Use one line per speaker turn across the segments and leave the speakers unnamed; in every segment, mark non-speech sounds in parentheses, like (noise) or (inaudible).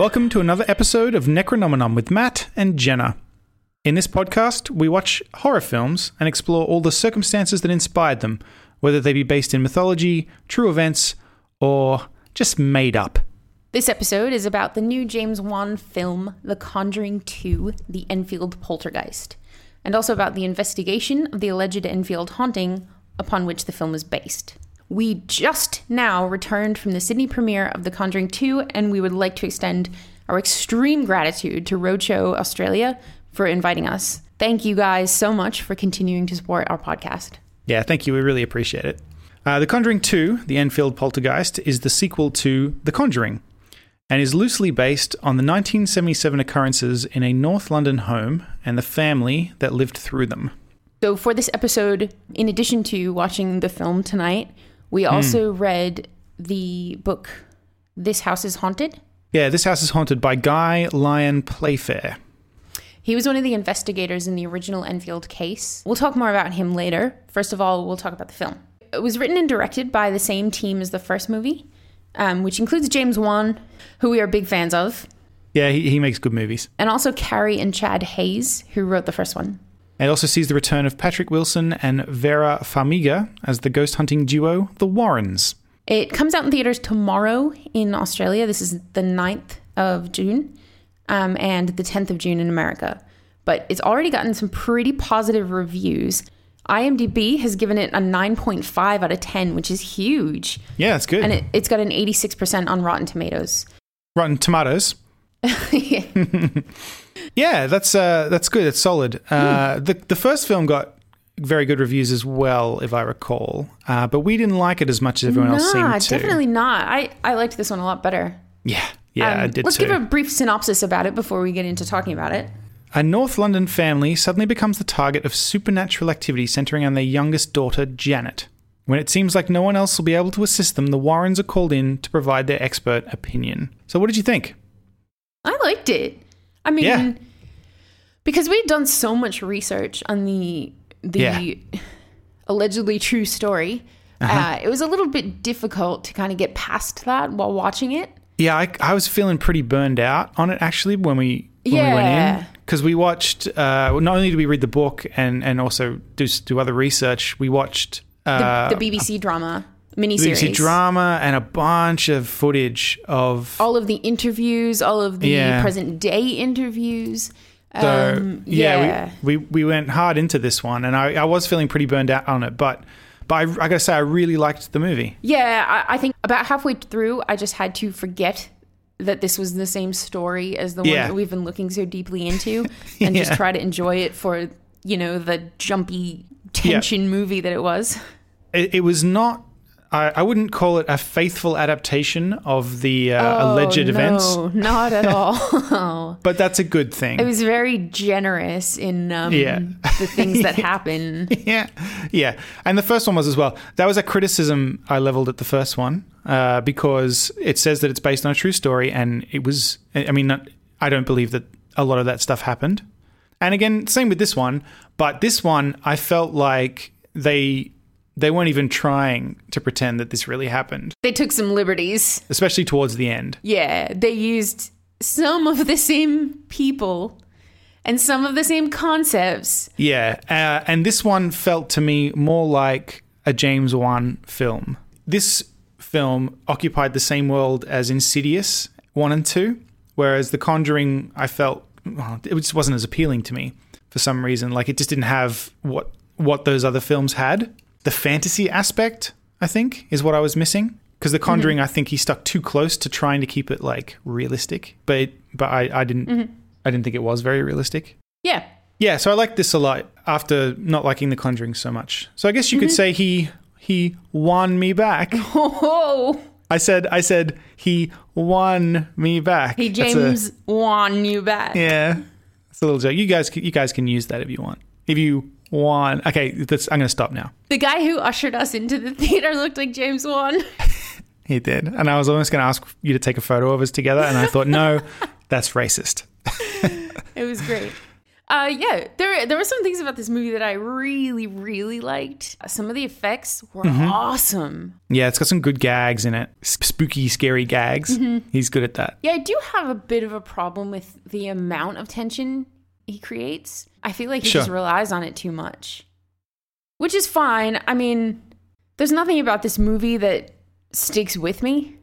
Welcome to another episode of Necronominon with Matt and Jenna. In this podcast, we watch horror films and explore all the circumstances that inspired them, whether they be based in mythology, true events, or just made up.
This episode is about the new James Wan film, The Conjuring 2 The Enfield Poltergeist, and also about the investigation of the alleged Enfield haunting upon which the film is based. We just now returned from the Sydney premiere of The Conjuring 2, and we would like to extend our extreme gratitude to Roadshow Australia for inviting us. Thank you guys so much for continuing to support our podcast.
Yeah, thank you. We really appreciate it. Uh, the Conjuring 2, The Enfield Poltergeist, is the sequel to The Conjuring and is loosely based on the 1977 occurrences in a North London home and the family that lived through them.
So, for this episode, in addition to watching the film tonight, we also read the book This House is Haunted.
Yeah, this house is haunted by Guy Lyon Playfair.
He was one of the investigators in the original Enfield case. We'll talk more about him later. First of all, we'll talk about the film. It was written and directed by the same team as the first movie, um, which includes James Wan, who we are big fans of,
Yeah, he, he makes good movies.
and also Carey and Chad Hayes, who wrote the first one.
It also sees the return of Patrick Wilson and Vera Farmiga as the ghost hunting duo, the Warrens.
It comes out in theaters tomorrow in Australia. This is the 9th of June um, and the 10th of June in America. But it's already gotten some pretty positive reviews. IMDb has given it a 9.5 out of 10, which is huge.
Yeah, that's good.
And it, it's got an 86% on Rotten Tomatoes.
Rotten Tomatoes. Yeah, (laughs) yeah, that's uh, that's good. It's solid. Uh, the the first film got very good reviews as well, if I recall. Uh, but we didn't like it as much as everyone else
nah,
seemed to.
definitely not. I, I liked this one a lot better.
Yeah, yeah, I
Um,
did
let's
too.
give a brief synopsis about it before we get into talking about it.
A North London family suddenly becomes the target of supernatural activity centering on their youngest daughter, Janet. When it seems like no one else will be able to assist them, the Warrens are called in to provide their expert opinion. So, what did you think?
I liked it. I mean,
Yeah.
because we'd done so much research on the the
Yeah.
allegedly true story,
Uh-huh.
uh, it was a little bit difficult to kind of get past that while watching it.
Yeah, I, I was feeling pretty burned out on it actually when we when we went in because we watched. Uh, not only did we read the book and and also do do other research, we watched
The,
uh,
the BBC drama miniseries,
BBC drama and a bunch of footage of.
all of the interviews, all of the
Yeah.
present day interviews.
So
Um,
yeah,
yeah.
We, we we went hard into this one, and I, I was feeling pretty burned out on it, but but I, I gotta say I really liked the movie.
Yeah, I, I think about halfway through, I just had to forget that this was the same story as the one
Yeah.
that we've been looking so deeply into, (laughs) and just try to enjoy it for you know the jumpy tension movie that it was.
It, it was not. I, I wouldn't call it a faithful adaptation of the uh, alleged
Oh, no,
events,
not at all. (laughs)
but that's a good thing.
it was very generous in um,
Yeah.
the things that (laughs) happen.
yeah, yeah. And the first one was as well. That was a criticism I leveled at the first one uh, because it says that it's based on a true story, and it was. I mean, not, I don't believe that a lot of that stuff happened. And again, same with this one. But this one, I felt like they they weren't even trying to pretend that this really happened,
They took some liberties.
especially towards the end.
Yeah, they used some of the same people and some of the same concepts.
Yeah, uh, and this one felt to me more like a James Wan film. This film occupied the same world as Insidious 1 and 2, whereas The Conjuring, I felt well, it just wasn't as appealing to me for some reason. Like it just didn't have what what those other films had. The fantasy aspect, I think, is what I was missing. Because The Conjuring, mm-hmm. I think he stuck too close to trying to keep it like realistic, but it, but I, I didn't mm-hmm. I didn't think it was very realistic.
Yeah.
Yeah, so I like this a lot after not liking The Conjuring so much. So I guess you could mm-hmm. say he he won me back. (laughs)
Oh,
I said I said he won me back.
hey
That's a-
James won you back.
yeah, it's a little joke. You guys you guys can use that if you want. If you want, okay, that's, I'm going to stop now.
The guy who ushered us into the theater looked like James Wan. (laughs)
He did, and I was almost going to ask you to take a photo of us together, and I thought no, (laughs) that's racist. (laughs)
It was great. Uh, yeah, there there were some things about this movie that I really, really liked. Some of the effects were awesome.
Yeah, it's got some good gags in it. Spooky, scary gags. He's good at that.
Yeah, I do have a bit of a problem with the amount of tension he creates. I feel like he
Sure.
just relies on it too much, which is fine. I mean, there's nothing about this movie that sticks with me,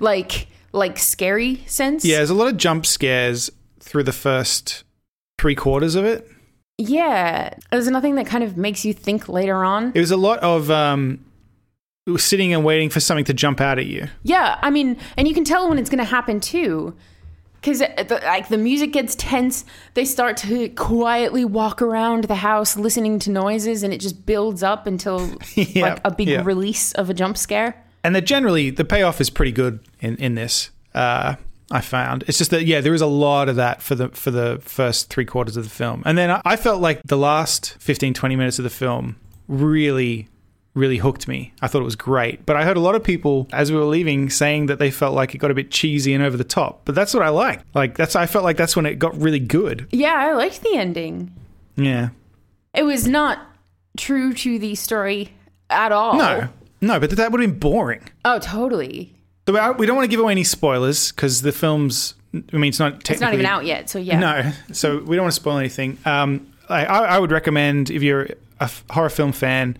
like like scary sense.
Yeah, there's a lot of jump scares through the first three quarters of it.
yeah. There's nothing that kind of makes you think later on.
It was a lot of um, sitting and waiting for something to jump out at you.
Yeah, I mean, and you can tell when it's going to happen too. Because like the music gets tense, they start to quietly walk around the house listening to noises, and it just builds up until (laughs)
Yeah,
like a big
yeah.
release of a jump scare.
and that generally the payoff is pretty good in in this. Uh, I found it's just that yeah, there is a lot of that for the for the first three quarters of the film, and then I, I felt like the last 15, 20 minutes of the film really really hooked me. I thought it was great, but I heard a lot of people as we were leaving saying that they felt like it got a bit cheesy and over the top. But that's what I like. Like that's I felt like that's when it got really good.
Yeah, I liked the ending.
Yeah.
It was not true to the story at all.
No, no, but that would have been boring.
Oh, totally.
So I- we don't want to give away any spoilers because the film's. I mean, it's not. Technically,
It's not even out yet, so yeah.
No, so we don't want to spoil anything. Um, I I would recommend if you're a horror film fan,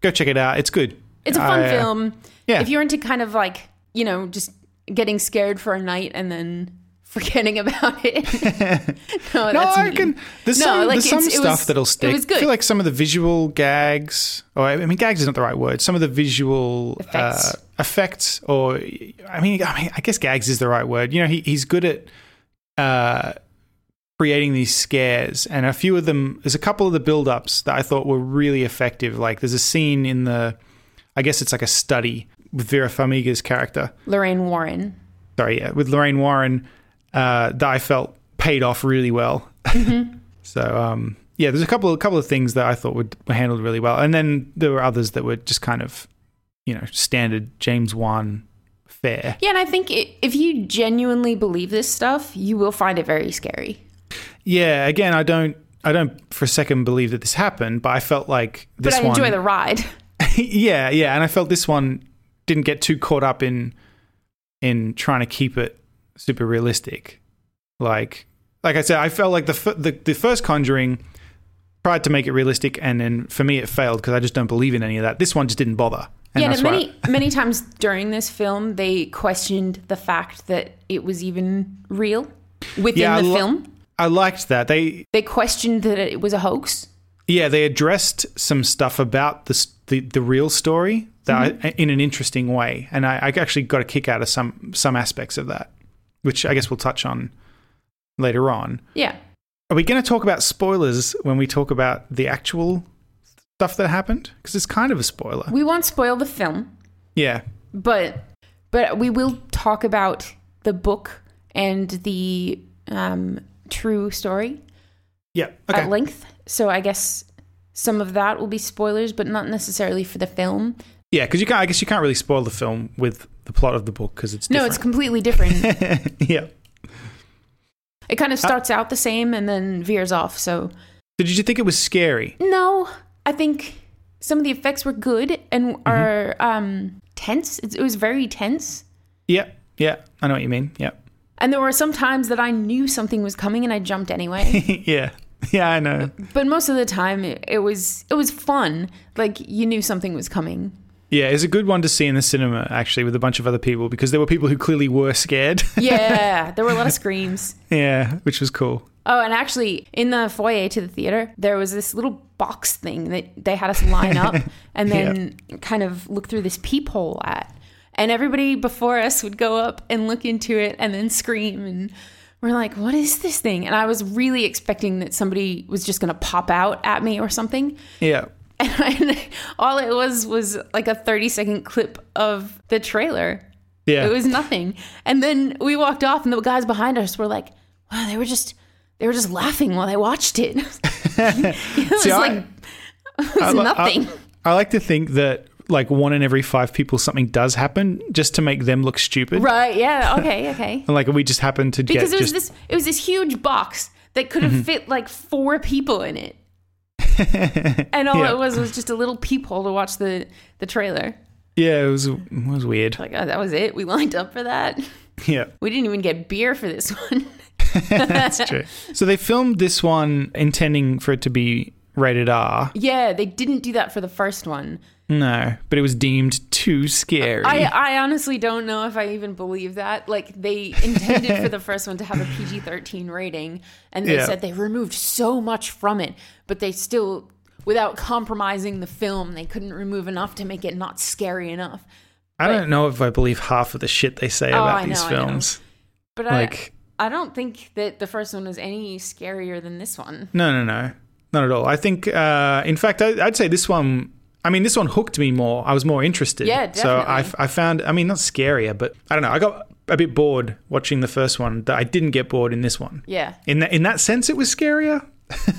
go check it out. It's good.
It's a fun
I, uh,
film.
yeah.
If you're into kind of like, you know, just getting scared for a night and then (laughs) forgetting about it. (laughs) no,
No, I
me.
can. There's
No,
some,
like,
there's some stuff
was-
that'll stick.
it was good.
I feel like some of the visual gags, or I mean, gags isn't the right word. Some of the visual
Effects.
uh, effects, or I mean, I mean, I guess gags is the right word. You know, he, he's good at uh, creating these scares, and a few of them. There's a couple of the build-ups that I thought were really effective. Like, there's a scene in the, I guess it's like a study with Vera Farmiga's character.
Lorraine Warren.
Sorry, yeah, with Lorraine Warren, uh, that I felt paid off really well. (laughs) so um, yeah, there's a couple a couple of things that I thought would, were handled really well, and then there were others that were just kind of, you know, standard James Wan fare.
Yeah, and I think i if you genuinely believe this stuff, you will find it very scary.
Yeah, again, I don't I don't for a second believe that this happened, but I felt like
But
this
I
one.
enjoy the ride. (laughs)
yeah, yeah, and I felt this one didn't get too caught up in in trying to keep it super realistic. Like like I said, I felt like the f- the, the first Conjuring tried to make it realistic, and then for me it failed because I just don't believe in any of that. This one just didn't bother. And
yeah, and many many times during this film, they questioned the fact that it was even real within
Yeah,
the
lo-
film.
I liked that they
They questioned that it was a hoax.
yeah they addressed some stuff about the the, the real story that I, in an interesting way, and I, I actually got a kick out of some some aspects of that, which I guess we'll touch on later on.
Yeah.
Are we going to talk about spoilers when we talk about the actual stuff that happened? Because it's kind of a spoiler.
We won't spoil the film,
Yeah.
but but we will talk about the book and the um, true story
Yeah. Okay.
at length. So I guess some of that will be spoilers, but not necessarily for the film.
yeah, because you can't. I guess you can't really spoil the film with the plot of the book because it's
No, it's completely different. (laughs)
yeah.
it kind of starts out the same and then veers off. So
did you think it was scary?
no, I think some of the effects were good
Mm-hmm.
and are um, tense. It, it was very tense.
Yeah. Yeah. I know what you mean. Yeah.
And there were some times that I knew something was coming and I jumped anyway. (laughs)
yeah. Yeah. I know.
but most of the time it, it was it was fun. Like you knew something was coming.
Yeah, it's a good one to see in the cinema actually with a bunch of other people because there were people who clearly were scared. (laughs)
Yeah, there were a lot of screams.
yeah, which was cool.
Oh, and actually, in the foyer to the theater, there was this little box thing that they had us line up (laughs) and then kind of look through this peephole at. And everybody before us would go up and look into it and then scream. And we're like, what is this thing? And I was really expecting that somebody was just going to pop out at me or something.
Yeah.
And (laughs) all it was was like a 30 second clip of the trailer.
Yeah.
It was nothing. And then we walked off, and the guys behind us were like, "Wow, they were just they were just laughing while they watched it." (laughs) it (laughs) was
See, I-
like it was
I
nothing.
I, I like to think that like one in every five people something does happen just to make them look stupid.
right? Yeah. Okay. (laughs) Okay.
And like we just happen to
Because it was
just
this it was this huge box that could have mm-hmm. fit like four people in it. (laughs) And all
Yeah.
it was was just a little peephole to watch the the trailer.
Yeah, it was it was weird.
Like, oh, that was it. We lined up for that. (laughs)
Yeah.
We didn't even get beer for this one.
That's true. So they filmed this one intending for it to be rated R.
yeah, they didn't do that for the first one.
No, but it was deemed too scary.
I, I honestly don't know if I even believe that. Like they intended for the first one to have a PG thirteen rating, and they
Yeah.
said they removed so much from it, but they still, without compromising the film, they couldn't remove enough to make it not scary enough.
I don't know if I believe half of the shit they say
Oh,
about these films.
But
Like-
I, I don't think that the first one was any scarier than this one.
No, no, no, not at all. I think, uh, in fact, I, I'd say this one. I mean, this one hooked me more. I was more interested.
Yeah, definitely.
So I. I found. I mean, not scarier, but I don't know. I got a bit bored watching the first one. That I didn't get bored in this one.
Yeah,
In that in that sense, it was scarier. (laughs)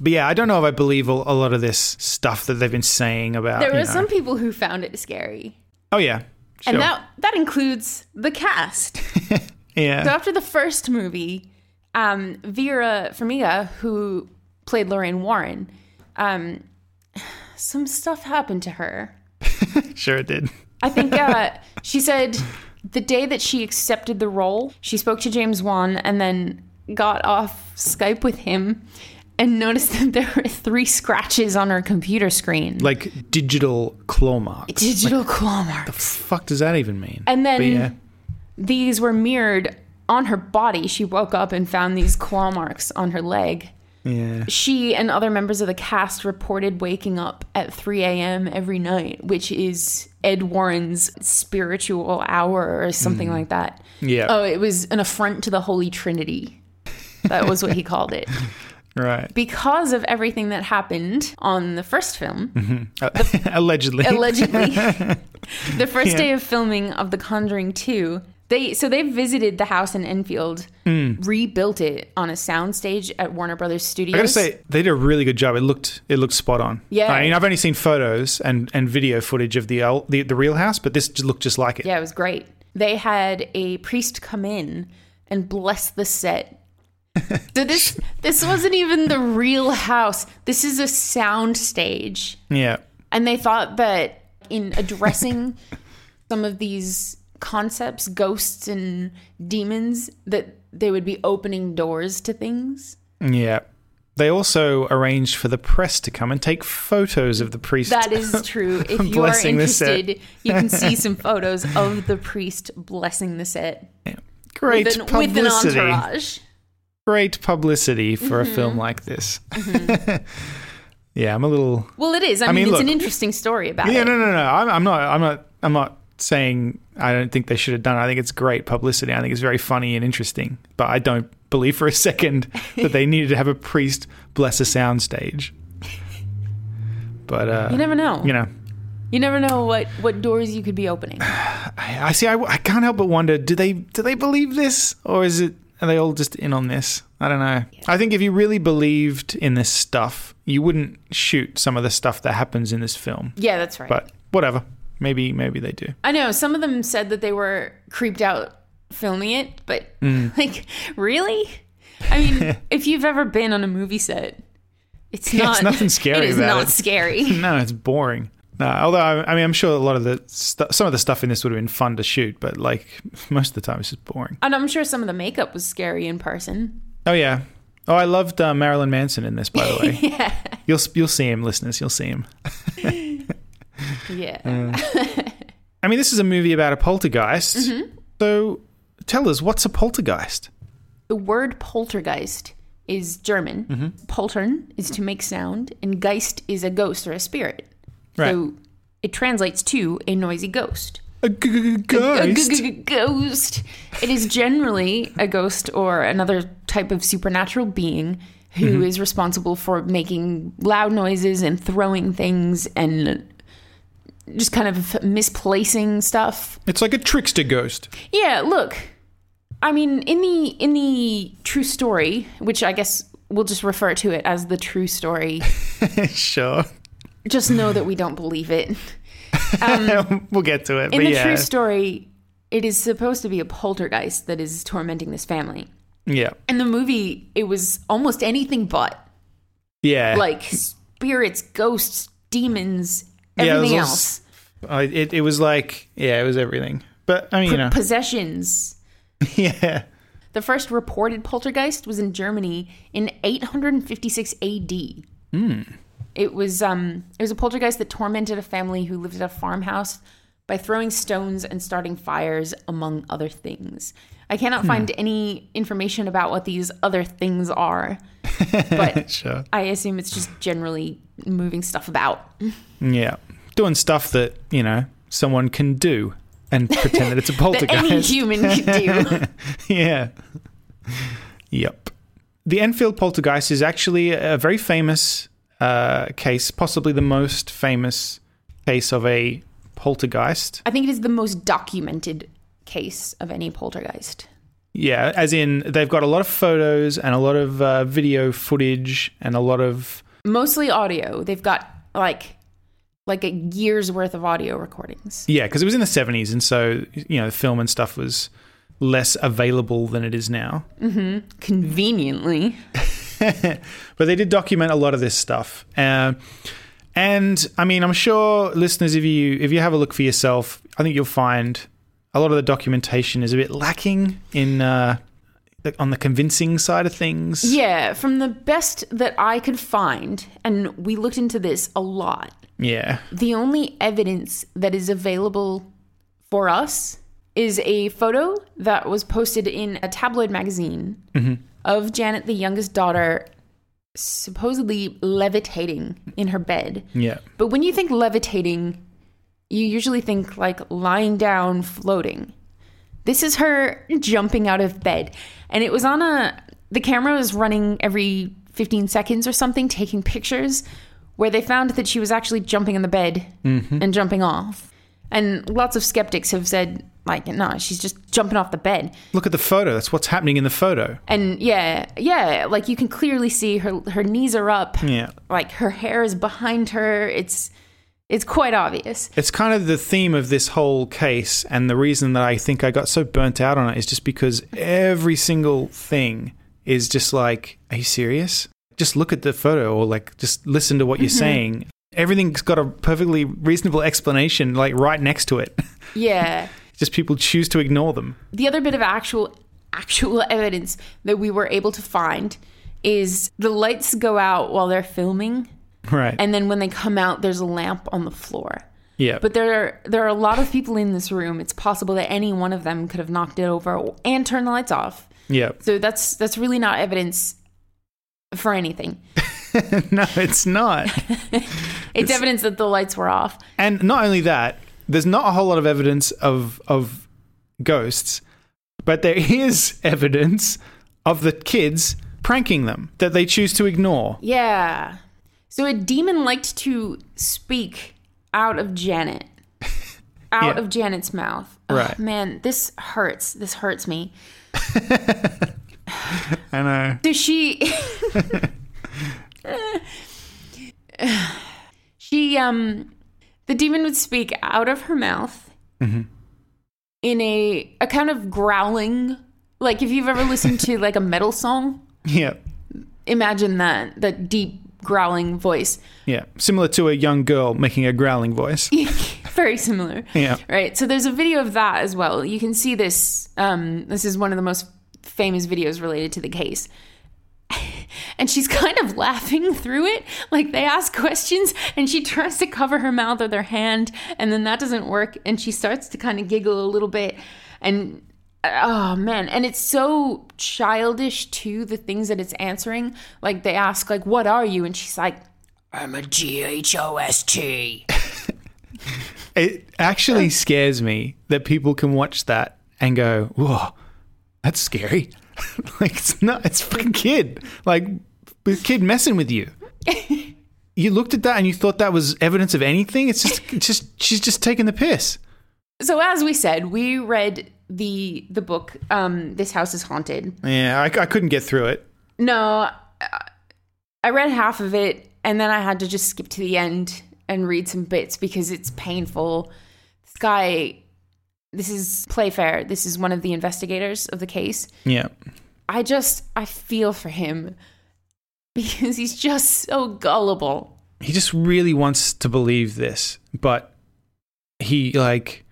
but yeah, I don't know if I believe a, a lot of this stuff that they've been saying about.
there were some people who found it scary,
Oh yeah, sure.
and that that includes the cast. (laughs)
yeah.
So after the first movie, um, Vera Farmiga, who played Lorraine Warren, um, some stuff happened to her. (laughs)
Sure, it did.
I think (laughs) uh, she said the day that she accepted the role, she spoke to James Wan and then got off Skype with him and noticed that there were three scratches on her computer screen.
Like digital claw marks.
digital claw marks.
The fuck does that even mean?
And then
yeah.
these were mirrored on her body. She woke up and found these claw marks on her leg.
Yeah.
She and other members of the cast reported waking up at 3 a.m. every night, which is Ed Warren's spiritual hour or something mm. like that.
Yeah.
Oh, it was an affront to the Holy Trinity. That was what he called it. (laughs)
Right.
Because of everything that happened on the first film, mm-hmm. (laughs)
Allegedly.
allegedly, (laughs) the first
Yeah.
day of filming of The Conjuring 2, they so they visited the house in Enfield, hmm. rebuilt it on a soundstage at Warner Brothers Studios.
I gotta say they did a really good job. It looked it looked spot on.
Yeah.
I mean, I've only seen photos and, and video footage of the, the the real house, but this just looked just like it.
Yeah, it was great. They had a priest come in and bless the set. (laughs) so this this wasn't even the real house. This is a sound stage.
Yeah.
And they thought that in addressing some of these concepts, ghosts and demons, that they would be opening doors to things.
Yeah. They also arranged for the press to come and take photos of the priest.
That is (laughs) true. If you are
Blessing the set.
interested, you can see some (laughs) photos of the priest blessing the set
great
with an, with an
publicity.
entourage.
Great publicity for a film mm-hmm. like this. Mm-hmm. (laughs) yeah, I'm a little.
Well, it is. I,
mean,
mean, it's an interesting story about
Yeah,
it.
no, no, no. I'm, I'm not. I'm not. I'm not saying I don't think they should have done. it. I think it's great publicity. I think it's very funny and interesting. But I don't believe for a second (laughs) that they needed to have a priest bless a soundstage. But uh,
You never know.
you know,
You never know what what doors you could be opening. (sighs)
I, I see. I, I can't help but wonder: do they do they believe this, or is it are they all just in on this? I don't know. I think if you really believed in this stuff, you wouldn't shoot some of the stuff that happens in this film.
Yeah, that's right.
But whatever. Maybe maybe they do.
I know some of them said that they were creeped out filming it, but
Mm. (laughs)
like, really? I mean, (laughs) if you've ever been on a movie set, it's
Yeah,
not.
it's nothing scary
It is not
it.
scary. (laughs)
No, it's boring. No, although I, I mean, I'm sure a lot of the stu- some of the stuff in this would have been fun to shoot, but like most of the time, it's just boring.
And I'm sure some of the makeup was scary in person.
Oh yeah. Oh, I loved uh, Marilyn Manson in this. By the way,
Yeah.
you'll you'll see him, listeners. You'll see him.
Yeah.
Mm. I mean, this is a movie about a poltergeist.
Mm-hmm.
So tell us, what's a poltergeist?
The word poltergeist is German.
Mm-hmm.
Poltern is to make sound, and Geist is a ghost or a spirit.
Right.
So it translates to a noisy ghost.
A g- g-
A
ghost.
g- g- ghost. It is generally a ghost or another type of supernatural being who is
Mm-hmm.
responsible for making loud noises and throwing things and just kind of misplacing stuff.
It's like a trickster ghost.
Yeah, look. I mean, in the in the true story, which I guess we'll just refer to it as the true story, (laughs)
sure.
just know that we don't believe it. (laughs)
Um, we'll get to it.
In the
yeah.
true story, it is supposed to be a poltergeist that is tormenting this family.
Yeah.
In the movie, it was almost anything but
Yeah.
like spirits, ghosts, demons,
Yeah, it was
everything
all
else.
I, it, it was like, yeah, it was everything. But I mean, you know,
Possessions. (laughs)
yeah.
The first reported poltergeist was in Germany in 856 AD. It was um it was a poltergeist that tormented a family who lived at a farmhouse by throwing stones and starting fires among other things. I cannot find any information about what these other things are, (laughs) but
Sure.
I assume it's just generally moving stuff about.
Yeah. Doing stuff that, you know, someone can do and (laughs) pretend that it's a poltergeist.
That any human could do. (laughs)
yeah. Yep. The Enfield poltergeist is actually a very famous uh, case, possibly the most famous case of a poltergeist.
I think it is the most documented case of any poltergeist.
Yeah, as in they've got a lot of photos and a lot of uh, video footage and a lot of
Mostly audio. They've got like like a year's worth of audio recordings.
yeah, because it was in the seventies, and so you know, film and stuff was less available than it is now.
Conveniently. (laughs)
but they did document a lot of this stuff. Uh, and I mean, I'm sure listeners, if you if you have a look for yourself, I think you'll find a lot of the documentation is a bit lacking in uh, the- on the convincing side of things.
Yeah, from the best that I could find, and we looked into this a lot,
Yeah,
the only evidence that is available for us is a photo that was posted in a tabloid magazine mm-hmm. of Janet, the youngest daughter, supposedly levitating in her bed.
yeah,
But when you think levitating, you usually think like lying down, floating. This is her jumping out of bed. And it was on a. The camera was running every 15 seconds or something, taking pictures, where they found that she was actually jumping in the bed mm-hmm. and jumping off. And lots of skeptics have said, like, no, she's just jumping off the bed.
Look at the photo. That's what's happening in the photo.
And yeah, yeah, like you can clearly see her her knees are up.
Yeah.
Like her hair is behind her. It's it's quite obvious.
It's kind of the theme of this whole case, and the reason that I think I got so burnt out on it is just because every single thing is just like, are you serious? Just look at the photo, or like just listen to what you're mm-hmm. saying. Everything's got a perfectly reasonable explanation, like right next to it. (laughs)
Yeah.
just people choose to ignore them.
the other bit of actual actual (laughs) evidence that we were able to find is the lights go out while they're filming
Right.
and then when they come out there's a lamp on the floor.
yeah.
But there are there are a lot of people in this room. It's possible that any one of them could have knocked it over and turned the lights off.
yeah.
So that's that's really not evidence for anything. (laughs)
no, it's not. (laughs)
It's, evidence that the lights were off.
And not only that, there's not a whole lot of evidence of of ghosts, but there (laughs) is evidence of the kids pranking them that they choose to ignore.
Yeah. So a demon liked to speak out of Janet. (laughs) Out
Yeah.
of Janet's mouth.
Right.
Man, this hurts. This hurts me. (laughs)
I know.
So she (laughs) She um the demon would speak out of her mouth in a a kind of growling like if you've ever listened to like a metal song,
Yeah.
imagine that that deep growling voice.
Yeah. Similar to a young girl making a growling voice. (laughs)
Very similar.
Yeah.
Right. So there's a video of that as well. You can see this. Um, this is one of the most famous videos related to the case. (laughs) And she's kind of laughing through it. Like they ask questions and she tries to cover her mouth with her hand and then that doesn't work. And she starts to kind of giggle a little bit. And oh man. And it's so childish too, the things that it's answering. Like they ask, like, what are you? And she's like, I'm a G H O S T.
It actually (laughs) scares me that people can watch that and go, "Whoa, that's scary." (laughs) like it's not. It's a fucking kid. Like kid messing with you. (laughs) you looked at that and you thought that was evidence of anything. It's just, it's just she's just taking the piss.
So as we said, we read the the book. Um, this house is haunted.
Yeah, I, I couldn't get through it.
No, I- I read half of it, and then I had to just skip to the end and read some bits because it's painful. This guy, this is Playfair. This is one of the investigators of the case.
Yeah,
I just I feel for him (laughs) because he's just so gullible.
He just really wants to believe this, but he like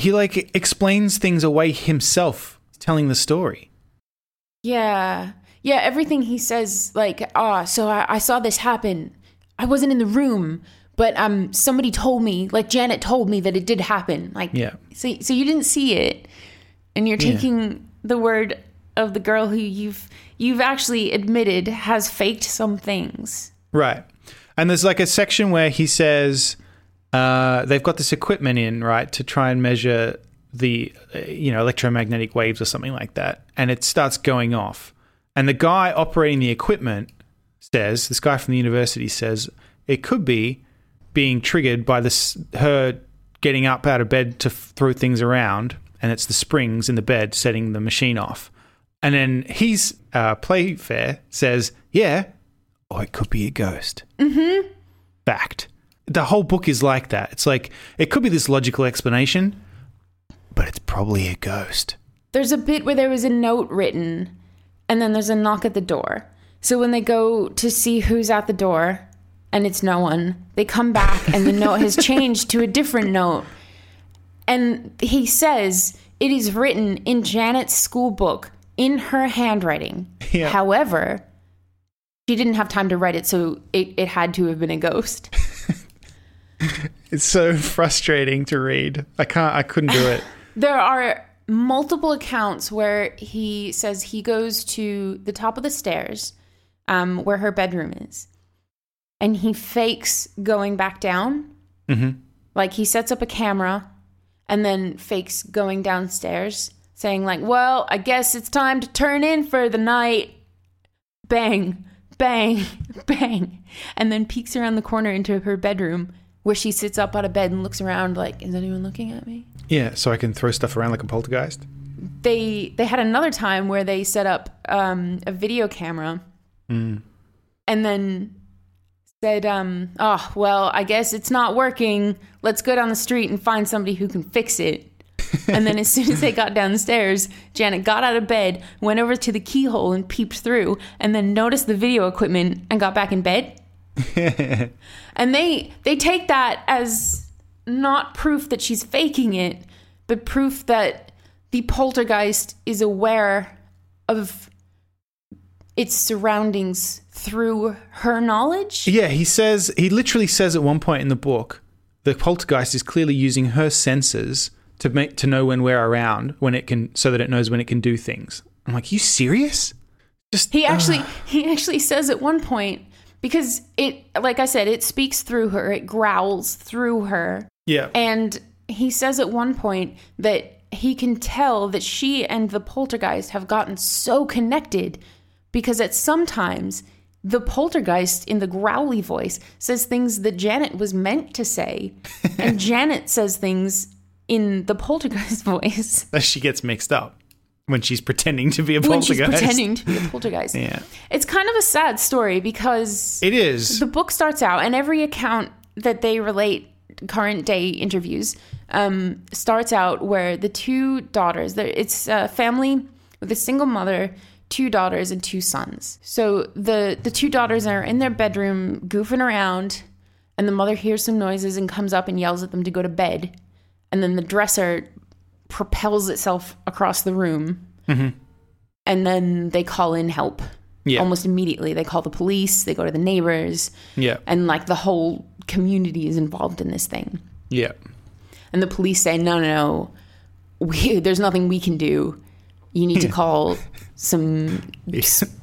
he like explains things away himself telling the story.
Yeah. Yeah, everything he says, like, ah, so I, I saw this happen. I wasn't in the room, but um somebody told me, like Janet told me that it did happen. Like
Yeah.
so so you didn't see it. And you're
Yeah.
taking the word of the girl who you've you've actually admitted has faked some things.
Right. And there's like a section where he says uh, they've got this equipment in, right, to try and measure the, uh, you know, electromagnetic waves or something like that. And it starts going off. And the guy operating the equipment says, this guy from the university says, it could be being triggered by this, her getting up out of bed to f- throw things around. And it's the springs in the bed setting the machine off. And then he's uh, Playfair says, "Yeah, or it could be a ghost." Mm-hmm. Fact. The whole book is like that. It's like it could be this logical explanation, but it's probably a ghost.
There's a bit where there was a note written and then there's a knock at the door. So when they go to see who's at the door and it's no one, they come back and the note has changed to a different note. And he says it is written in Janet's school book in her handwriting.
Yeah.
However, she didn't have time to write it, so it, it had to have been a ghost. (laughs) (laughs)
It's so frustrating to read. I can't. I couldn't do it. (laughs)
There are multiple accounts where he says he goes to the top of the stairs um, where her bedroom is and he fakes going back down.
Mm-hmm.
Like he sets up a camera and then fakes going downstairs, saying, like, well, I guess it's time to turn in for the night. Bang, bang, (laughs) bang. And then peeks around the corner into her bedroom where she sits up out of bed and looks around like, is anyone looking at me?
Yeah, so I can throw stuff around like a poltergeist.
they they had another time where they set up um, a video camera and then said um oh well i guess it's not working let's go down the street and find somebody who can fix it (laughs) and then as soon as they got downstairs janet got out of bed went over to the keyhole and peeped through and then noticed the video equipment and got back in bed (laughs) and they they take that as not proof that she's faking it but proof that the poltergeist is aware of its surroundings through her knowledge
Yeah, he says he literally says at one point in the book, the poltergeist is clearly using her senses to make to know when we're around, when it can, so that it knows when it can do things. I'm like, you serious? Just
he actually
ugh.
he actually says at one point because it like i said it speaks through her it growls through her.
Yeah,
And he says at one point that he can tell that she and the poltergeist have gotten so connected because at sometimes the poltergeist in the growly voice says things that Janet was meant to say, (laughs) and Janet says things in the poltergeist (laughs) voice.
That she gets mixed up when she's pretending to be a
when she's
poltergeist.
pretending to be a poltergeist. (laughs)
Yeah,
It's kind of a sad story because
it is.
the book starts out and every account that they relate current day interviews um, starts out where the two daughters it's a family with a single mother two daughters and two sons so the the two daughters are in their bedroom goofing around and the mother hears some noises and comes up and yells at them to go to bed and then the dresser propels itself across the room and then they call in help
Yeah.
almost immediately they call the police they go to the neighbors
yeah,
and like the whole community is involved in this thing.
yeah,
And the police say, no, no, no, we, (laughs) there's nothing we can do. You need to (laughs) call some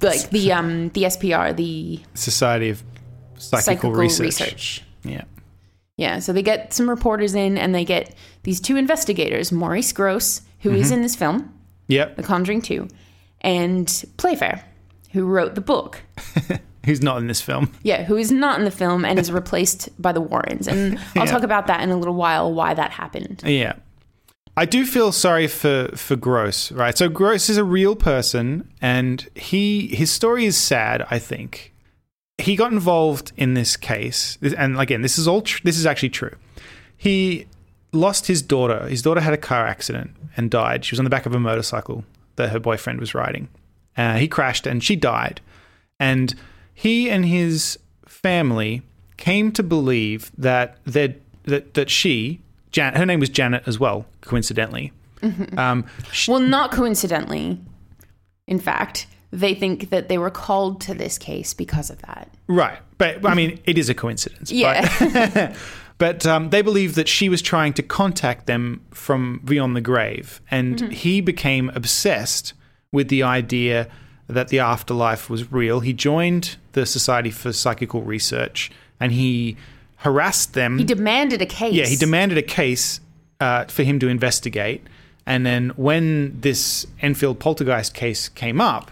like the um the SPR, the
Society of Psychical,
Psychical
Research.
Research.
Yeah,
Yeah, so they get some reporters in, and they get these two investigators, Maurice Gross, who is mm-hmm. in this film,
yep.
The Conjuring Two, and Playfair, who wrote the book. (laughs)
Who's not in this film?
Yeah, who is not in the film and is replaced by the Warrens. And (laughs) I'll
Yeah.
talk about that in a little while, why that happened.
Yeah. I do feel sorry for for Gross, right? So Gross is a real person and he his story is sad, I think. He got involved in this case and again, this is all tr- this is actually true. He lost his daughter. His daughter had a car accident and died. She was on the back of a motorcycle that her boyfriend was riding. Uh, he crashed and she died. And he and his family came to believe that that that, she, Jan, her name was Janet as well, coincidentally. Um, she-
Well, not coincidentally. In fact, they think that they were called to this case because of that.
right, but I mean, it is a coincidence.
Yeah. (laughs)
But um, they believe that she was trying to contact them from beyond the grave. And he became obsessed with the idea that the afterlife was real. He joined the Society for Psychical Research and he harassed them.
he demanded a case.
yeah, he demanded a case uh, for him to investigate. And then when this Enfield poltergeist case came up,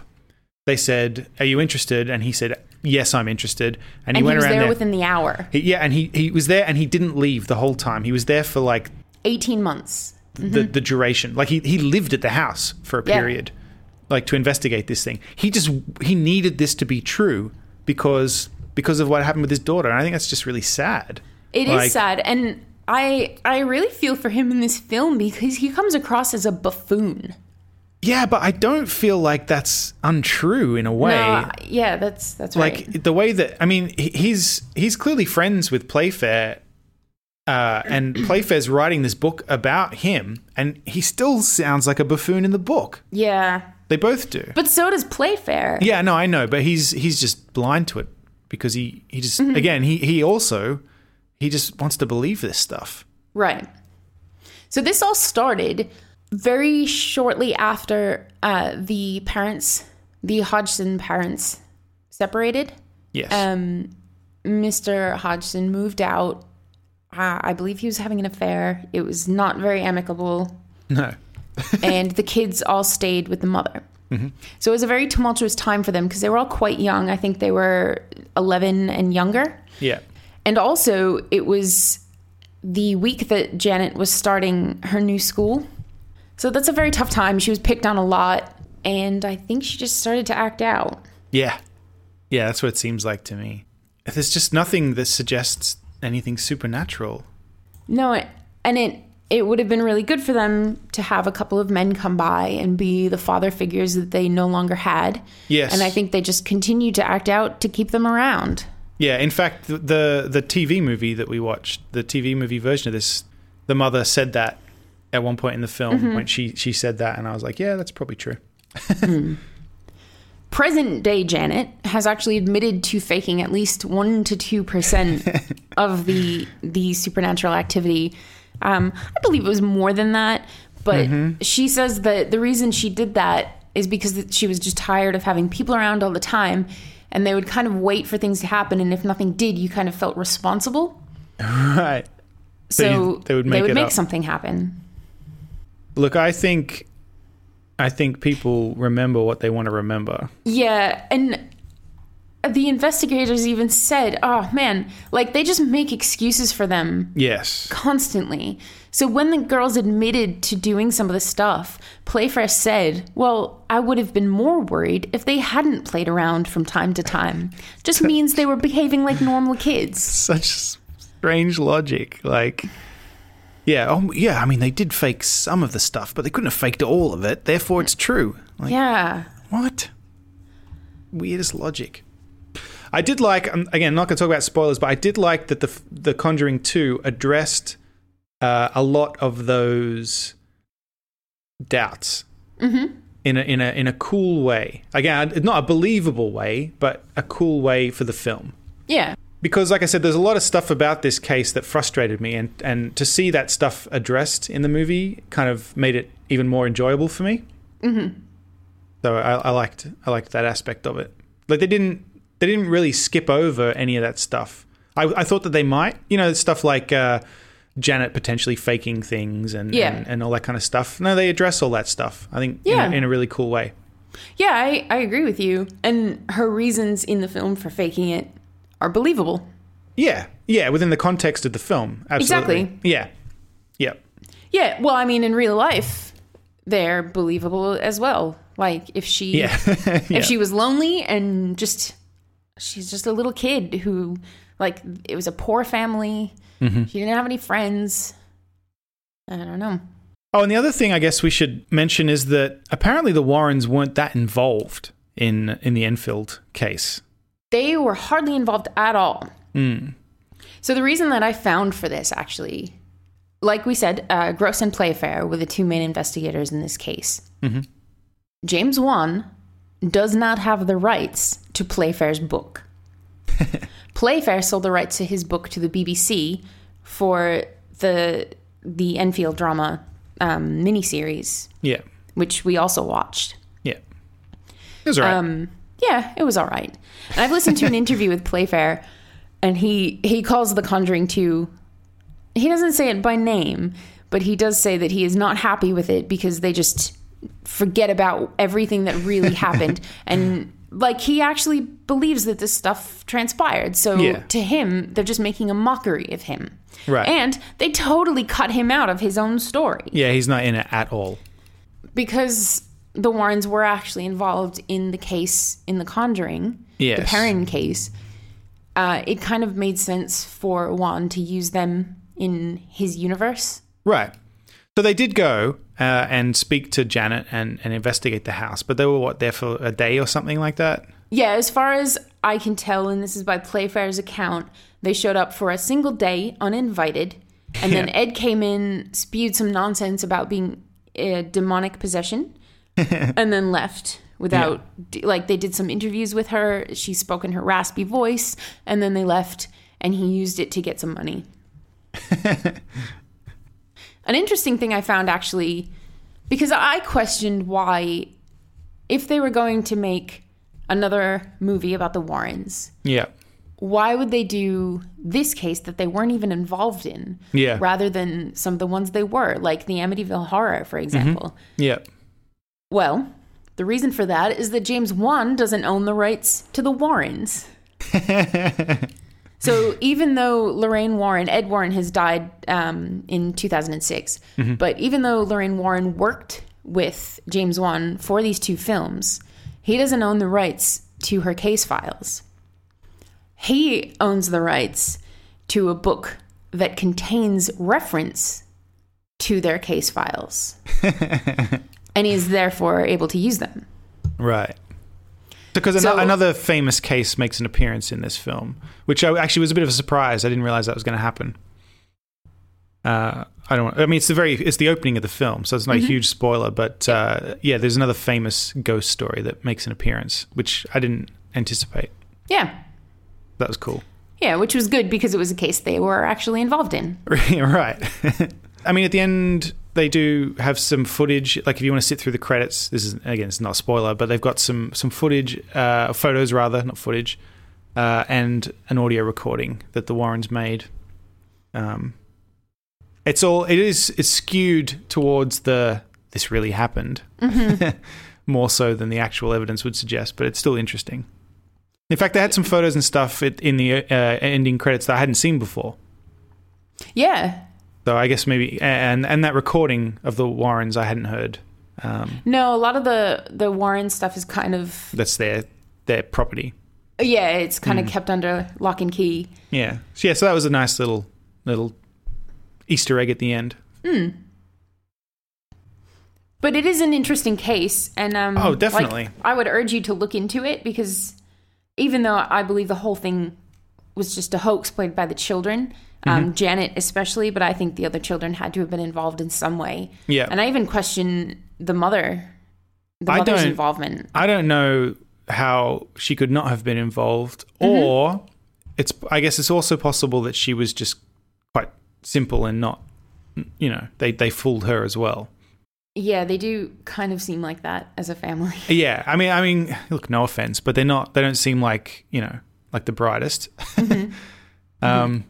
they said, Are you interested? And he said, Yes, I'm interested. And he
And he
went
was
around
there,
there.
within the hour.
He, yeah, and he, he was there and he didn't leave the whole time. He was there for like
18 months.
the, the duration. Like he, he lived at the house for a
Mm-hmm. Yeah.
period, like to investigate this thing. He just he needed this to be true because because of what happened with his daughter. And I think that's just really sad.
It is
Like-
sad. And I I really feel for him in this film because he comes across as a buffoon.
Yeah, but I don't feel like that's untrue in a way.
No, yeah, that's that's right.
like the way that I mean, he's he's clearly friends with Playfair. Uh, and (clears throat) Playfair's writing this book about him, and he still sounds like a buffoon in the book.
Yeah.
They both do.
But so does Playfair.
Yeah, no, I know, but he's he's just blind to it because he he just again he he also he just wants to believe this stuff.
Right. So this all started very shortly after uh, the parents, the Hodgson parents, separated.
Yes.
Um, Mr. Hodgson moved out. Uh, I believe he was having an affair. It was not very amicable.
no. (laughs)
and the kids all stayed with the mother. So it was a very tumultuous time for them because they were all quite young. I think they were 11 and younger.
Yeah.
And also, it was the week that Janet was starting her new school. So that's a very tough time. She was picked on a lot, and I think she just started to act out.
Yeah. Yeah, that's what it seems like to me. There's just nothing that suggests anything supernatural.
No, it, and it it would have been really good for them to have a couple of men come by and be the father figures that they no longer had.
Yes.
And I think they just continued to act out to keep them around.
Yeah, in fact, the the, the TV movie that we watched, the TV movie version of this, the mother said that at one point in the film mm-hmm. when she she said that, and I was like, yeah, that's probably true. Hmm.
present day Janet has actually admitted to faking at least one to two percent (laughs) of the the supernatural activity. Um, I believe it was more than that, but mm-hmm. she says that the reason she did that is because she was just tired of having people around all the time, and they would kind of wait for things to happen, and if nothing did, you kind of felt responsible. (laughs)
Right.
So
you- they would make it up.
something happen.
Look, I think I think people remember what they want to remember.
Yeah, and the investigators even said, "Oh man, like they just make excuses for them
Yes.
constantly." So when the girls admitted to doing some of the stuff, Playfair said, "Well, I would have been more worried if they hadn't played around from time to time. Just means they were behaving like normal kids." (laughs)
Such strange logic. Like Yeah, oh yeah, I mean they did fake some of the stuff, but they couldn't have faked all of it. Therefore it's true. Like
Yeah.
what? Weirdest logic. I did like um, again, not going to talk about spoilers, but I did like that the the Conjuring 2 addressed uh, a lot of those doubts in a in a in a cool way. Again, not a believable way, but a cool way for the film.
Yeah.
Because, like I said, there's a lot of stuff about this case that frustrated me, and and to see that stuff addressed in the movie kind of made it even more enjoyable for me. Mm-hmm. So I, I liked I liked that aspect of it. Like they didn't they didn't really skip over any of that stuff. I, I thought that they might, you know, stuff like uh, Janet potentially faking things and,
Yeah.
and and all that kind of stuff. No, they address all that stuff. I think
Yeah.
in, a, in a really cool way.
Yeah, I, I agree with you. And her reasons in the film for faking it are believable.
Yeah, yeah, within the context of the film, absolutely.
Exactly.
Yeah, yeah.
Yeah, well, I mean, in real life, they're believable as well. Like if she
Yeah. (laughs) Yeah.
if she was lonely and just she's just a little kid who like it was a poor family.
Mm-hmm.
She didn't have any friends. I don't know.
Oh, and the other thing I guess we should mention is that apparently the Warrens weren't that involved in in the Enfield case.
They were hardly involved at all. So the reason that I found for this actually, like we said, uh, Gross and Playfair were the two main investigators in this case. James Wan does not have the rights to Playfair's book. (laughs) Playfair sold the rights to his book to the BBC for the the Enfield drama um, miniseries,
Yeah,
which we also watched.
yeah, it was alright.
Um, yeah, it was all right. And I've listened to an interview with Playfair, and he he calls The Conjuring 2. He doesn't say it by name, but he does say that he is not happy with it because they just forget about everything that really (laughs) happened and like he actually believes that this stuff transpired. So
Yeah.
to him, they're just making a mockery of him.
Right.
And they totally cut him out of his own story
yeah, he's not in it at all.
because the Warrens were actually involved in the case in The Conjuring, the
Yes.
Perron case. Uh, it kind of made sense for Wan to use them in his universe.
Right. So they did go uh, and speak to Janet and, and investigate the house, but they were what there for a day or something like that.
Yeah, as far as I can tell, and this is by Playfair's account, they showed up for a single day uninvited, and then Ed came in, spewed some nonsense about being a demonic possession, (laughs) and then left without d like they did some interviews with her. She spoke in her raspy voice, and then they left, and he used it to get some money. (laughs) An interesting thing I found actually, because I questioned why, if they were going to make another movie about the Warrens,
Yeah.
why would they do this case that they weren't even involved in
Yeah.
rather than some of the ones they were, like the Amityville Horror, for mm-hmm. example?
Yeah.
Well, the reason for that is that James Wan doesn't own the rights to the Warrens. (laughs) so even though Lorraine Warren, Ed Warren has died um, in 2006, but even though Lorraine Warren worked with James Wan for these two films, he doesn't own the rights to her case files. He owns the rights to a book that contains reference to their case files. (laughs) and he's therefore able to use them.
Right. Because
So-
ano- another famous case makes an appearance in this film, which I, actually was a bit of a surprise. I didn't realize that was going to happen. Uh, I don't. I mean, it's the very it's the opening of the film, so it's not a huge spoiler. But uh, yeah, there's another famous ghost story that makes an appearance, which I didn't anticipate.
Yeah.
That was cool.
Yeah, which was good because it was a case they were actually involved in. (laughs)
right. (laughs) I mean, at the end, they do have some footage. Like, if you want to sit through the credits, this is again, it's not a spoiler, but they've got some some footage, uh, photos rather, not footage, uh, and an audio recording that the Warrens made. Um, it's all it is. It's skewed towards the this really happened, (laughs) more so than the actual evidence would suggest. But it's still interesting. In fact, they had some photos and stuff in the uh, ending credits that I hadn't seen before.
Yeah.
So I guess maybe and and that recording of the Warrens I hadn't heard. Um,
No, a lot of the the Warren stuff is kind of
that's their their property.
yeah, it's kind of kept under lock and key.
Yeah. So yeah. So that was a nice little little Easter egg at the end.
But it is an interesting case, and um,
Oh,
like,
definitely.
I would urge you to look into it because even though I believe the whole thing was just a hoax played by the children,
Mm-hmm.
um, Janet especially, but I think the other children had to have been involved in some way.
Yeah.
And I even question the mother, the
I
mother's involvement.
I don't know how she could not have been involved,
Mm-hmm.
or it's. I guess it's also possible that she was just quite simple and not. You know, they they fooled her as well.
Yeah, they do kind of seem like that as a family. (laughs)
Yeah, I mean, I mean, look, no offense, but they're not. They don't seem like you know, like the brightest. (laughs) um,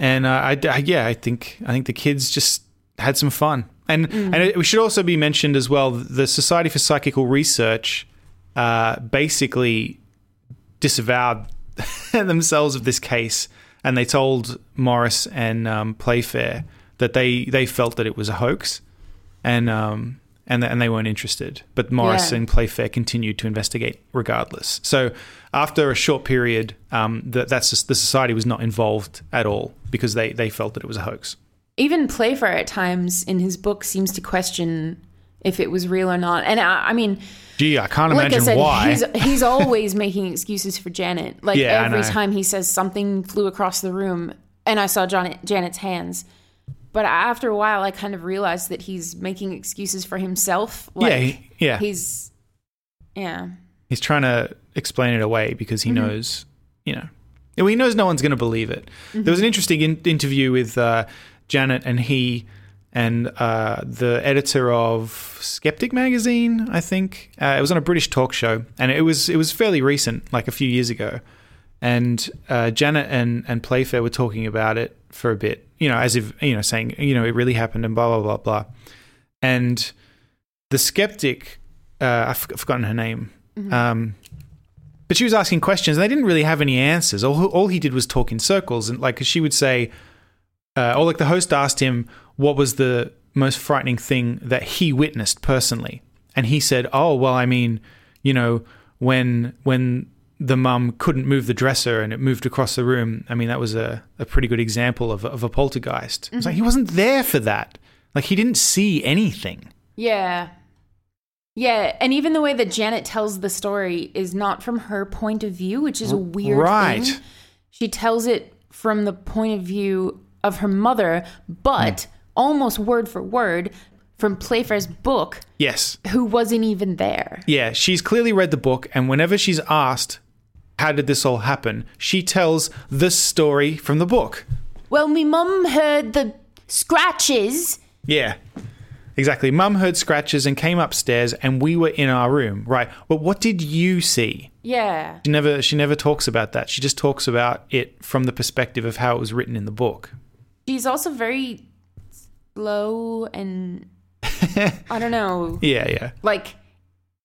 and uh, I, I, yeah, I think I think the kids just had some fun, and and it, we should also be mentioned as well. The Society for Psychical Research uh, basically disavowed (laughs) themselves of this case, and they told Maurice and um, Playfair that they they felt that it was a hoax and um, and and they weren't interested. But Maurice
Yeah.
and Playfair continued to investigate regardless. So after a short period, um, that that's just, the society was not involved at all because they they felt that it was a hoax.
Even Playfair at times in his book seems to question if it was real or not. And I, I mean,
Gee, I can't
like
imagine
I said,
why.
he's (laughs) he's always making excuses for Janet. Like
Yeah,
every time he says something flew across the room, and I saw Janet, Janet's hands. But after a while, I kind of realized that he's making excuses for himself. Like,
yeah, he- yeah.
he's yeah.
He's trying to explain it away because he
Mm-hmm.
knows, you know, well, he knows no one's going to believe it. There was
Mm-hmm.
an interesting in- interview with uh, Janet and he and uh, the editor of Skeptic magazine, I think. Uh, it was on a British talk show, and it was it was fairly recent, like a few years ago. And uh, Janet and and Playfair were talking about it for a bit, you know, as if you know, saying, you know, it really happened and blah blah blah blah. And the skeptic, uh, I've I've forgotten her name. Um, but she was asking questions, and they didn't really have any answers. All, all he did was talk in circles, and like 'cause she would say, uh, or like the host asked him, "What was the most frightening thing that he witnessed personally?" And he said, "Oh, well, I mean, you know, when when the mum couldn't move the dresser and it moved across the room. I mean, that was a, a pretty good example of, a- of a poltergeist. It's like he wasn't there for that. Like he didn't see anything.
Yeah. Yeah, and even the way that Janet tells the story is not from her point of view, which is a weird
right.
thing. She tells it from the point of view of her mother, but hmm. almost word for word from Playfair's book,
Yes.
who wasn't even there.
Yeah, she's clearly read the book, and whenever she's asked, how did this all happen? She tells the story from the book.
Well, me mum heard the scratches.
Yeah, exactly. Mum heard scratches and came upstairs, and we were in our room. Right. But what did you see?
Yeah.
She never. She never talks about that. She just talks about it from the perspective of how it was written in the book.
She's also very slow and (laughs) I don't know.
Yeah, yeah.
like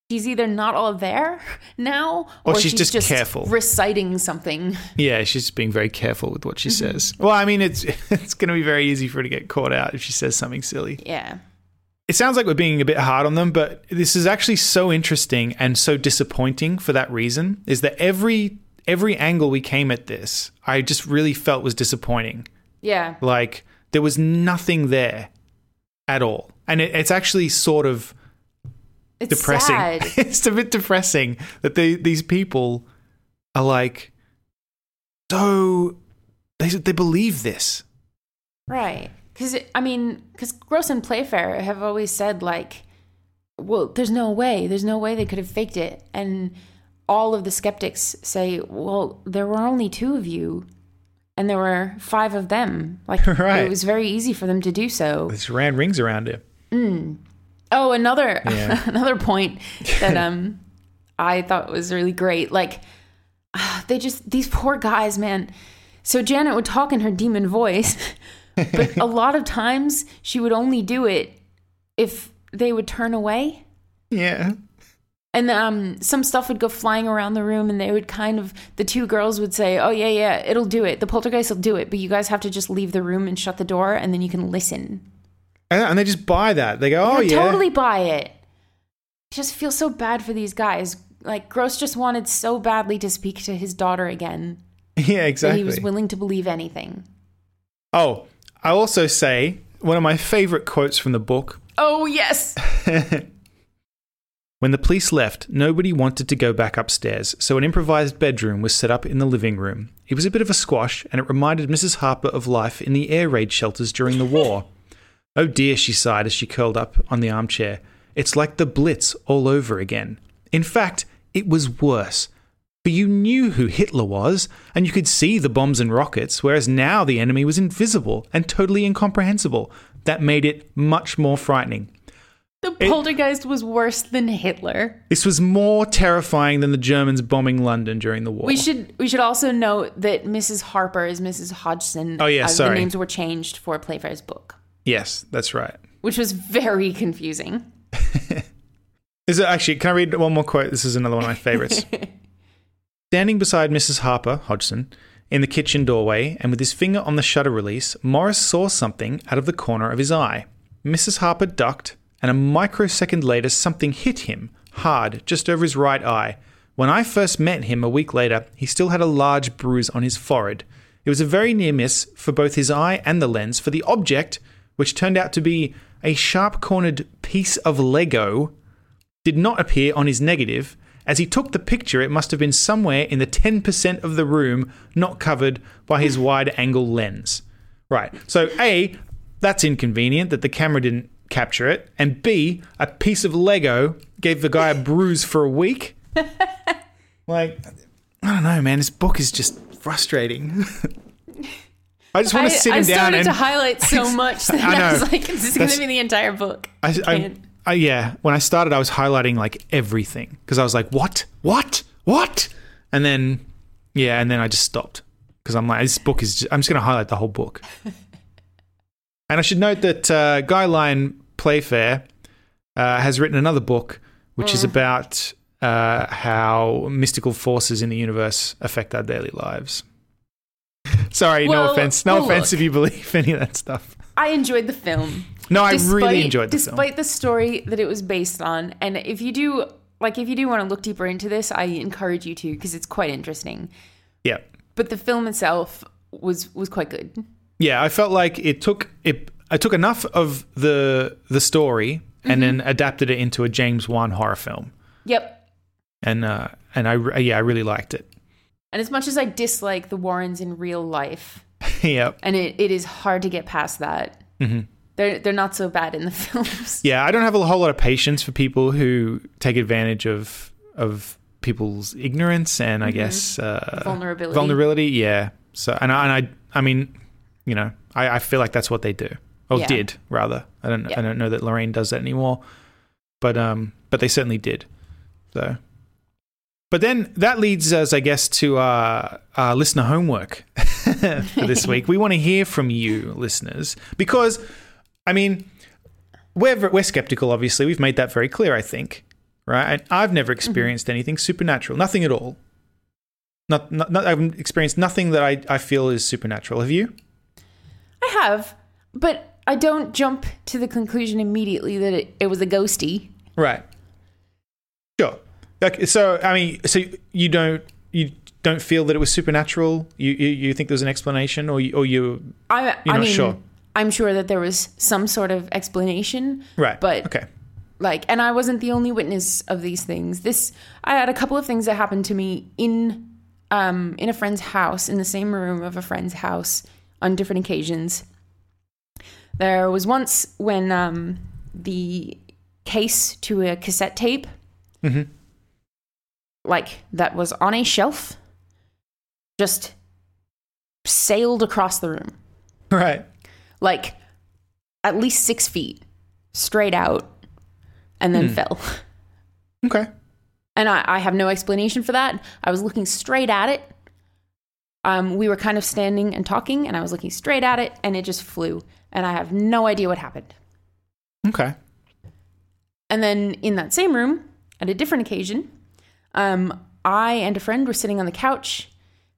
she's either not all there now
Or
or,
she's just careful.
reciting something
Yeah, she's just being very careful with what she
Mm-hmm.
says. Well, I mean, it's (laughs) it's going to be very easy for her to get caught out if she says something silly.
yeah
It sounds like we're being a bit hard on them, but this is actually so interesting and so disappointing for that reason. Is that every every angle we came at this, I just really felt was disappointing.
yeah
Like there was nothing there at all, and it, it's actually sort of
it's
depressing. (laughs) it's a bit depressing that they, these people are like so they they believe this.
right because i mean because Grosse and playfair have always said like well there's no way there's no way they could have faked it and all of the skeptics say well there were only two of you and there were five of them like (laughs)
Right.
it was very easy for them to do so
This ran rings around it.
Oh, another
Yeah. (laughs)
another point that (laughs) um I thought was really great. Like (sighs) they just these poor guys, man. So Janet would talk in her demon voice, but a lot of times she would only do it if they would turn away.
Yeah.
And um, some stuff would go flying around the room, and they would kind of the two girls would say, "Oh yeah, yeah, it'll do it. The poltergeist will do it, but you guys have to just leave the room and shut the door, and then you can listen."
And, and they just buy that. They go, "Oh yeah."
totally buy it. I just feel so bad for these guys. Like Grosse just wanted so badly to speak to his daughter again (laughs)
Yeah, exactly.
he was willing to believe anything.
oh, I also say one of my favorite quotes from the book
Oh yes. (laughs)
When the police left, nobody wanted to go back upstairs, so an improvised bedroom was set up in the living room. It was a bit of a squash, and it reminded Mrs. Harper of life in the air raid shelters during the war. (laughs) oh dear, she sighed as she curled up on the armchair. It's like the Blitz all over again. In fact, it was worse. For you knew who Hitler was, and you could see the bombs and rockets, whereas now the enemy was invisible and totally incomprehensible. That made it much more frightening.
The poltergeist was worse than Hitler.
This was more terrifying than the Germans bombing London during the war.
We should we should also note that Mrs. Harper is Mrs. Hodgson.
Oh, yeah, uh,
as
sorry.
The names were changed for Playfair's book,
yes, that's right.
which was very confusing. (laughs)
Is it actually? Can I read one more quote? This is another one of my favorites. (laughs) Standing beside Mrs. Harper Hodgson in the kitchen doorway, and with his finger on the shutter release, Maurice saw something out of the corner of his eye. Mrs. Harper ducked, and a microsecond later, something hit him hard just over his right eye. When I first met him a week later, he still had a large bruise on his forehead. It was a very near miss for both his eye and the lens, for the object, which turned out to be a sharp cornered piece of Lego did not appear on his negative. As he took the picture, it must have been somewhere in the 10% of the room not covered by his wide angle lens. Right. So, A, that's inconvenient that the camera didn't capture it. And B, a piece of Lego gave the guy a bruise for a week. (laughs) like, I don't know, man. This book is just frustrating. (laughs) I just want to sit
I
him down
started
and
to highlight so (laughs) much that
I
I, was
know.
like, this is going to be the entire book.
I, I,
Can't.
Yeah, when I started, I was highlighting like everything because I was like, "What? What? What?" And then, yeah, and then I just stopped because I'm like, "This book is." Just, I'm just going to highlight the whole book. (laughs) and I should note that uh, Guy Lyon Playfair uh, has written another book, which
Mm.
is about uh, how mystical forces in the universe affect our daily lives. Sorry, no offense. No
well,
offense
look.
if you believe (laughs) any of that stuff.
I enjoyed the film.
No, I really enjoyed the film.
despite the story that it was based on. And if you do, like, if you do want to look deeper into this, I encourage you to because it's quite interesting.
Yeah.
But the film itself was was quite good.
Yeah, I felt like it took it. I took enough of the the story and then adapted it into a James Wan horror film,
Yep.
and uh, and I yeah I really liked it.
And as much as I dislike the Warrens in real life, (laughs)
yeah,
and it, it is hard to get past that,
Mm-hmm.
They're they're not so bad in the (laughs) films.
yeah. I don't have a whole lot of patience for people who take advantage of of people's ignorance and I guess uh,
Vulnerability.
vulnerability. Yeah. So and I, and I I mean, you know, I, I feel like that's what they do or
Yeah.
did rather. I don't
Yeah.
I don't know that Lorraine does that anymore, but um, but they certainly did. So, but then that leads us, I guess, to our, our listener homework (laughs) for this (laughs) week. We want to hear from you, listeners, because I mean, we're we're skeptical. Obviously, we've made that very clear. I think, right? And I've never mm-hmm. experienced anything supernatural, nothing at all. Not, not, not I've experienced nothing that I, I feel is supernatural. Have you?
I have, but I don't jump to the conclusion immediately that it, it was a ghosty.
Right. Sure. Okay, so I mean, so you don't you don't feel that it was supernatural? You you, you think there's an explanation, or you, or you
I,
You're
I
not
mean,
sure?
I'm sure that there was some sort of explanation,
right?
But-
okay,
like, and I wasn't the only witness of these things. This, I had a couple of things that happened to me in, um, in a friend's house, in the same room of a friend's house, on different occasions. There was once when um, the case to a cassette tape,
Mhm.
like that was on a shelf, just sailed across the room,
right.
Like at least six feet, straight out, and then fell. (laughs)
Okay.
And I, I have no explanation for that. I was looking straight at it. Um, we were kind of standing and talking, and I was looking straight at it, and it just flew. And I have no idea what happened.
Okay.
And then in that same room, at a different occasion, um, I and a friend were sitting on the couch,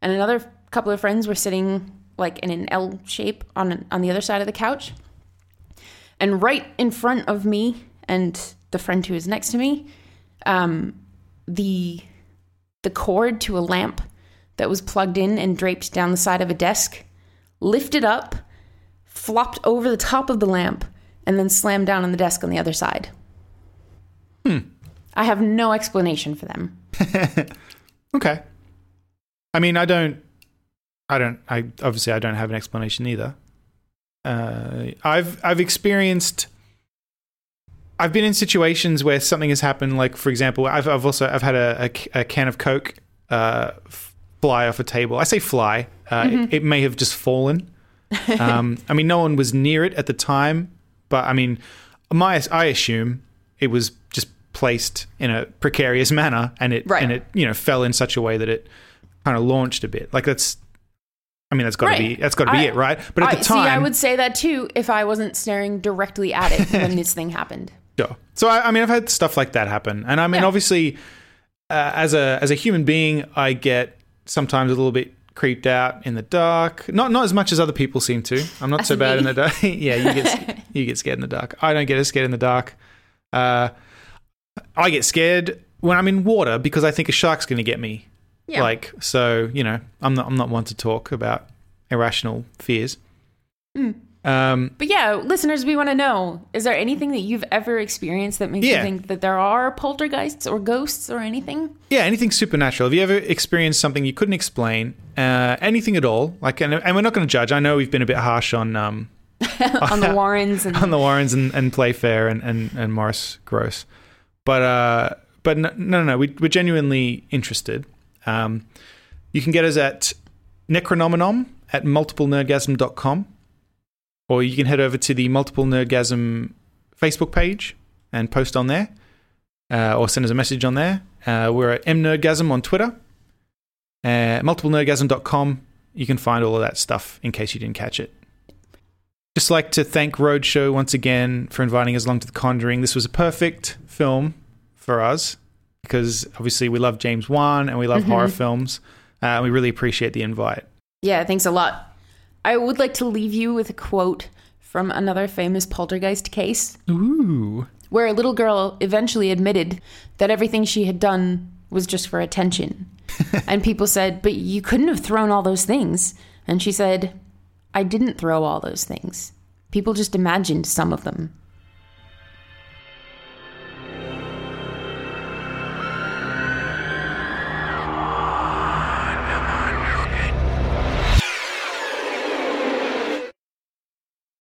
and another couple of friends were sitting like in an L shape on on the other side of the couch. And right in front of me and the friend who is next to me, um, the the cord to a lamp that was plugged in and draped down the side of a desk lifted up, flopped over the top of the lamp, and then slammed down on the desk on the other side. I have no explanation for them. (laughs)
Okay. I mean, I don't. I don't. I obviously I don't have an explanation either. Uh, I've I've experienced. I've been in situations where something has happened. Like for example, I've I've also I've had a, a, a can of Coke uh, fly off a table. I say fly. Uh, it, it may have just fallen. Um, (laughs) I mean, no one was near it at the time, but I mean, my I assume it was just placed in a precarious manner, and it
Right.
and it you know fell in such a way that it kind of launched a bit. Like that's, I mean, that's got to
Right.
be that's got to be
I-
it, right? But at
I,
the time,
see, I would say that too if I wasn't staring directly at it (laughs) when this thing happened.
Sure. So I, I mean, I've had stuff like that happen, and I mean,
Yeah.
obviously, uh, as a as a human being, I get sometimes a little bit creeped out in the dark. Not not as much as other people seem to. I'm not so bad in the dark. (laughs) yeah, you get (laughs) you get scared in the dark. I don't get as scared in the dark. Uh, I get scared when I'm in water because I think a shark's going to get me.
Yeah.
Like so, you know, I'm not I'm not one to talk about irrational fears.
Mm.
Um,
But yeah, listeners, we want to know: is there anything that you've ever experienced that makes
Yeah.
you think that there are poltergeists or ghosts or anything?
yeah, anything supernatural. Have you ever experienced something you couldn't explain? Uh, anything at all? Like, and, and we're not going to judge. I know we've been a bit harsh on um, (laughs)
on the (laughs) Warrens and
on the Warrens and, and Playfair and, and, and Maurice Grosse. But uh, but no, no, no, we, we're genuinely interested. Um, you can get us at Necronomenon at multiplenerdgasm.com or you can head over to the Multiple Nerdgasm Facebook page and post on there uh, or send us a message on there. Uh, we're at mnerdgasm on Twitter. Uh, multiplenerdgasm.com. You can find all of that stuff in case you didn't catch it. Just like to thank Roadshow once again for inviting us along to The Conjuring. This was a perfect film for us because obviously we love James Wan and we love horror films. Uh, we really appreciate the invite.
Yeah, thanks a lot. I would like to leave you with a quote from another famous poltergeist case
Ooh.
where a little girl eventually admitted that everything she had done was just for attention. (laughs) and people said, But you couldn't have thrown all those things. And she said, I didn't throw all those things. People just imagined some of them.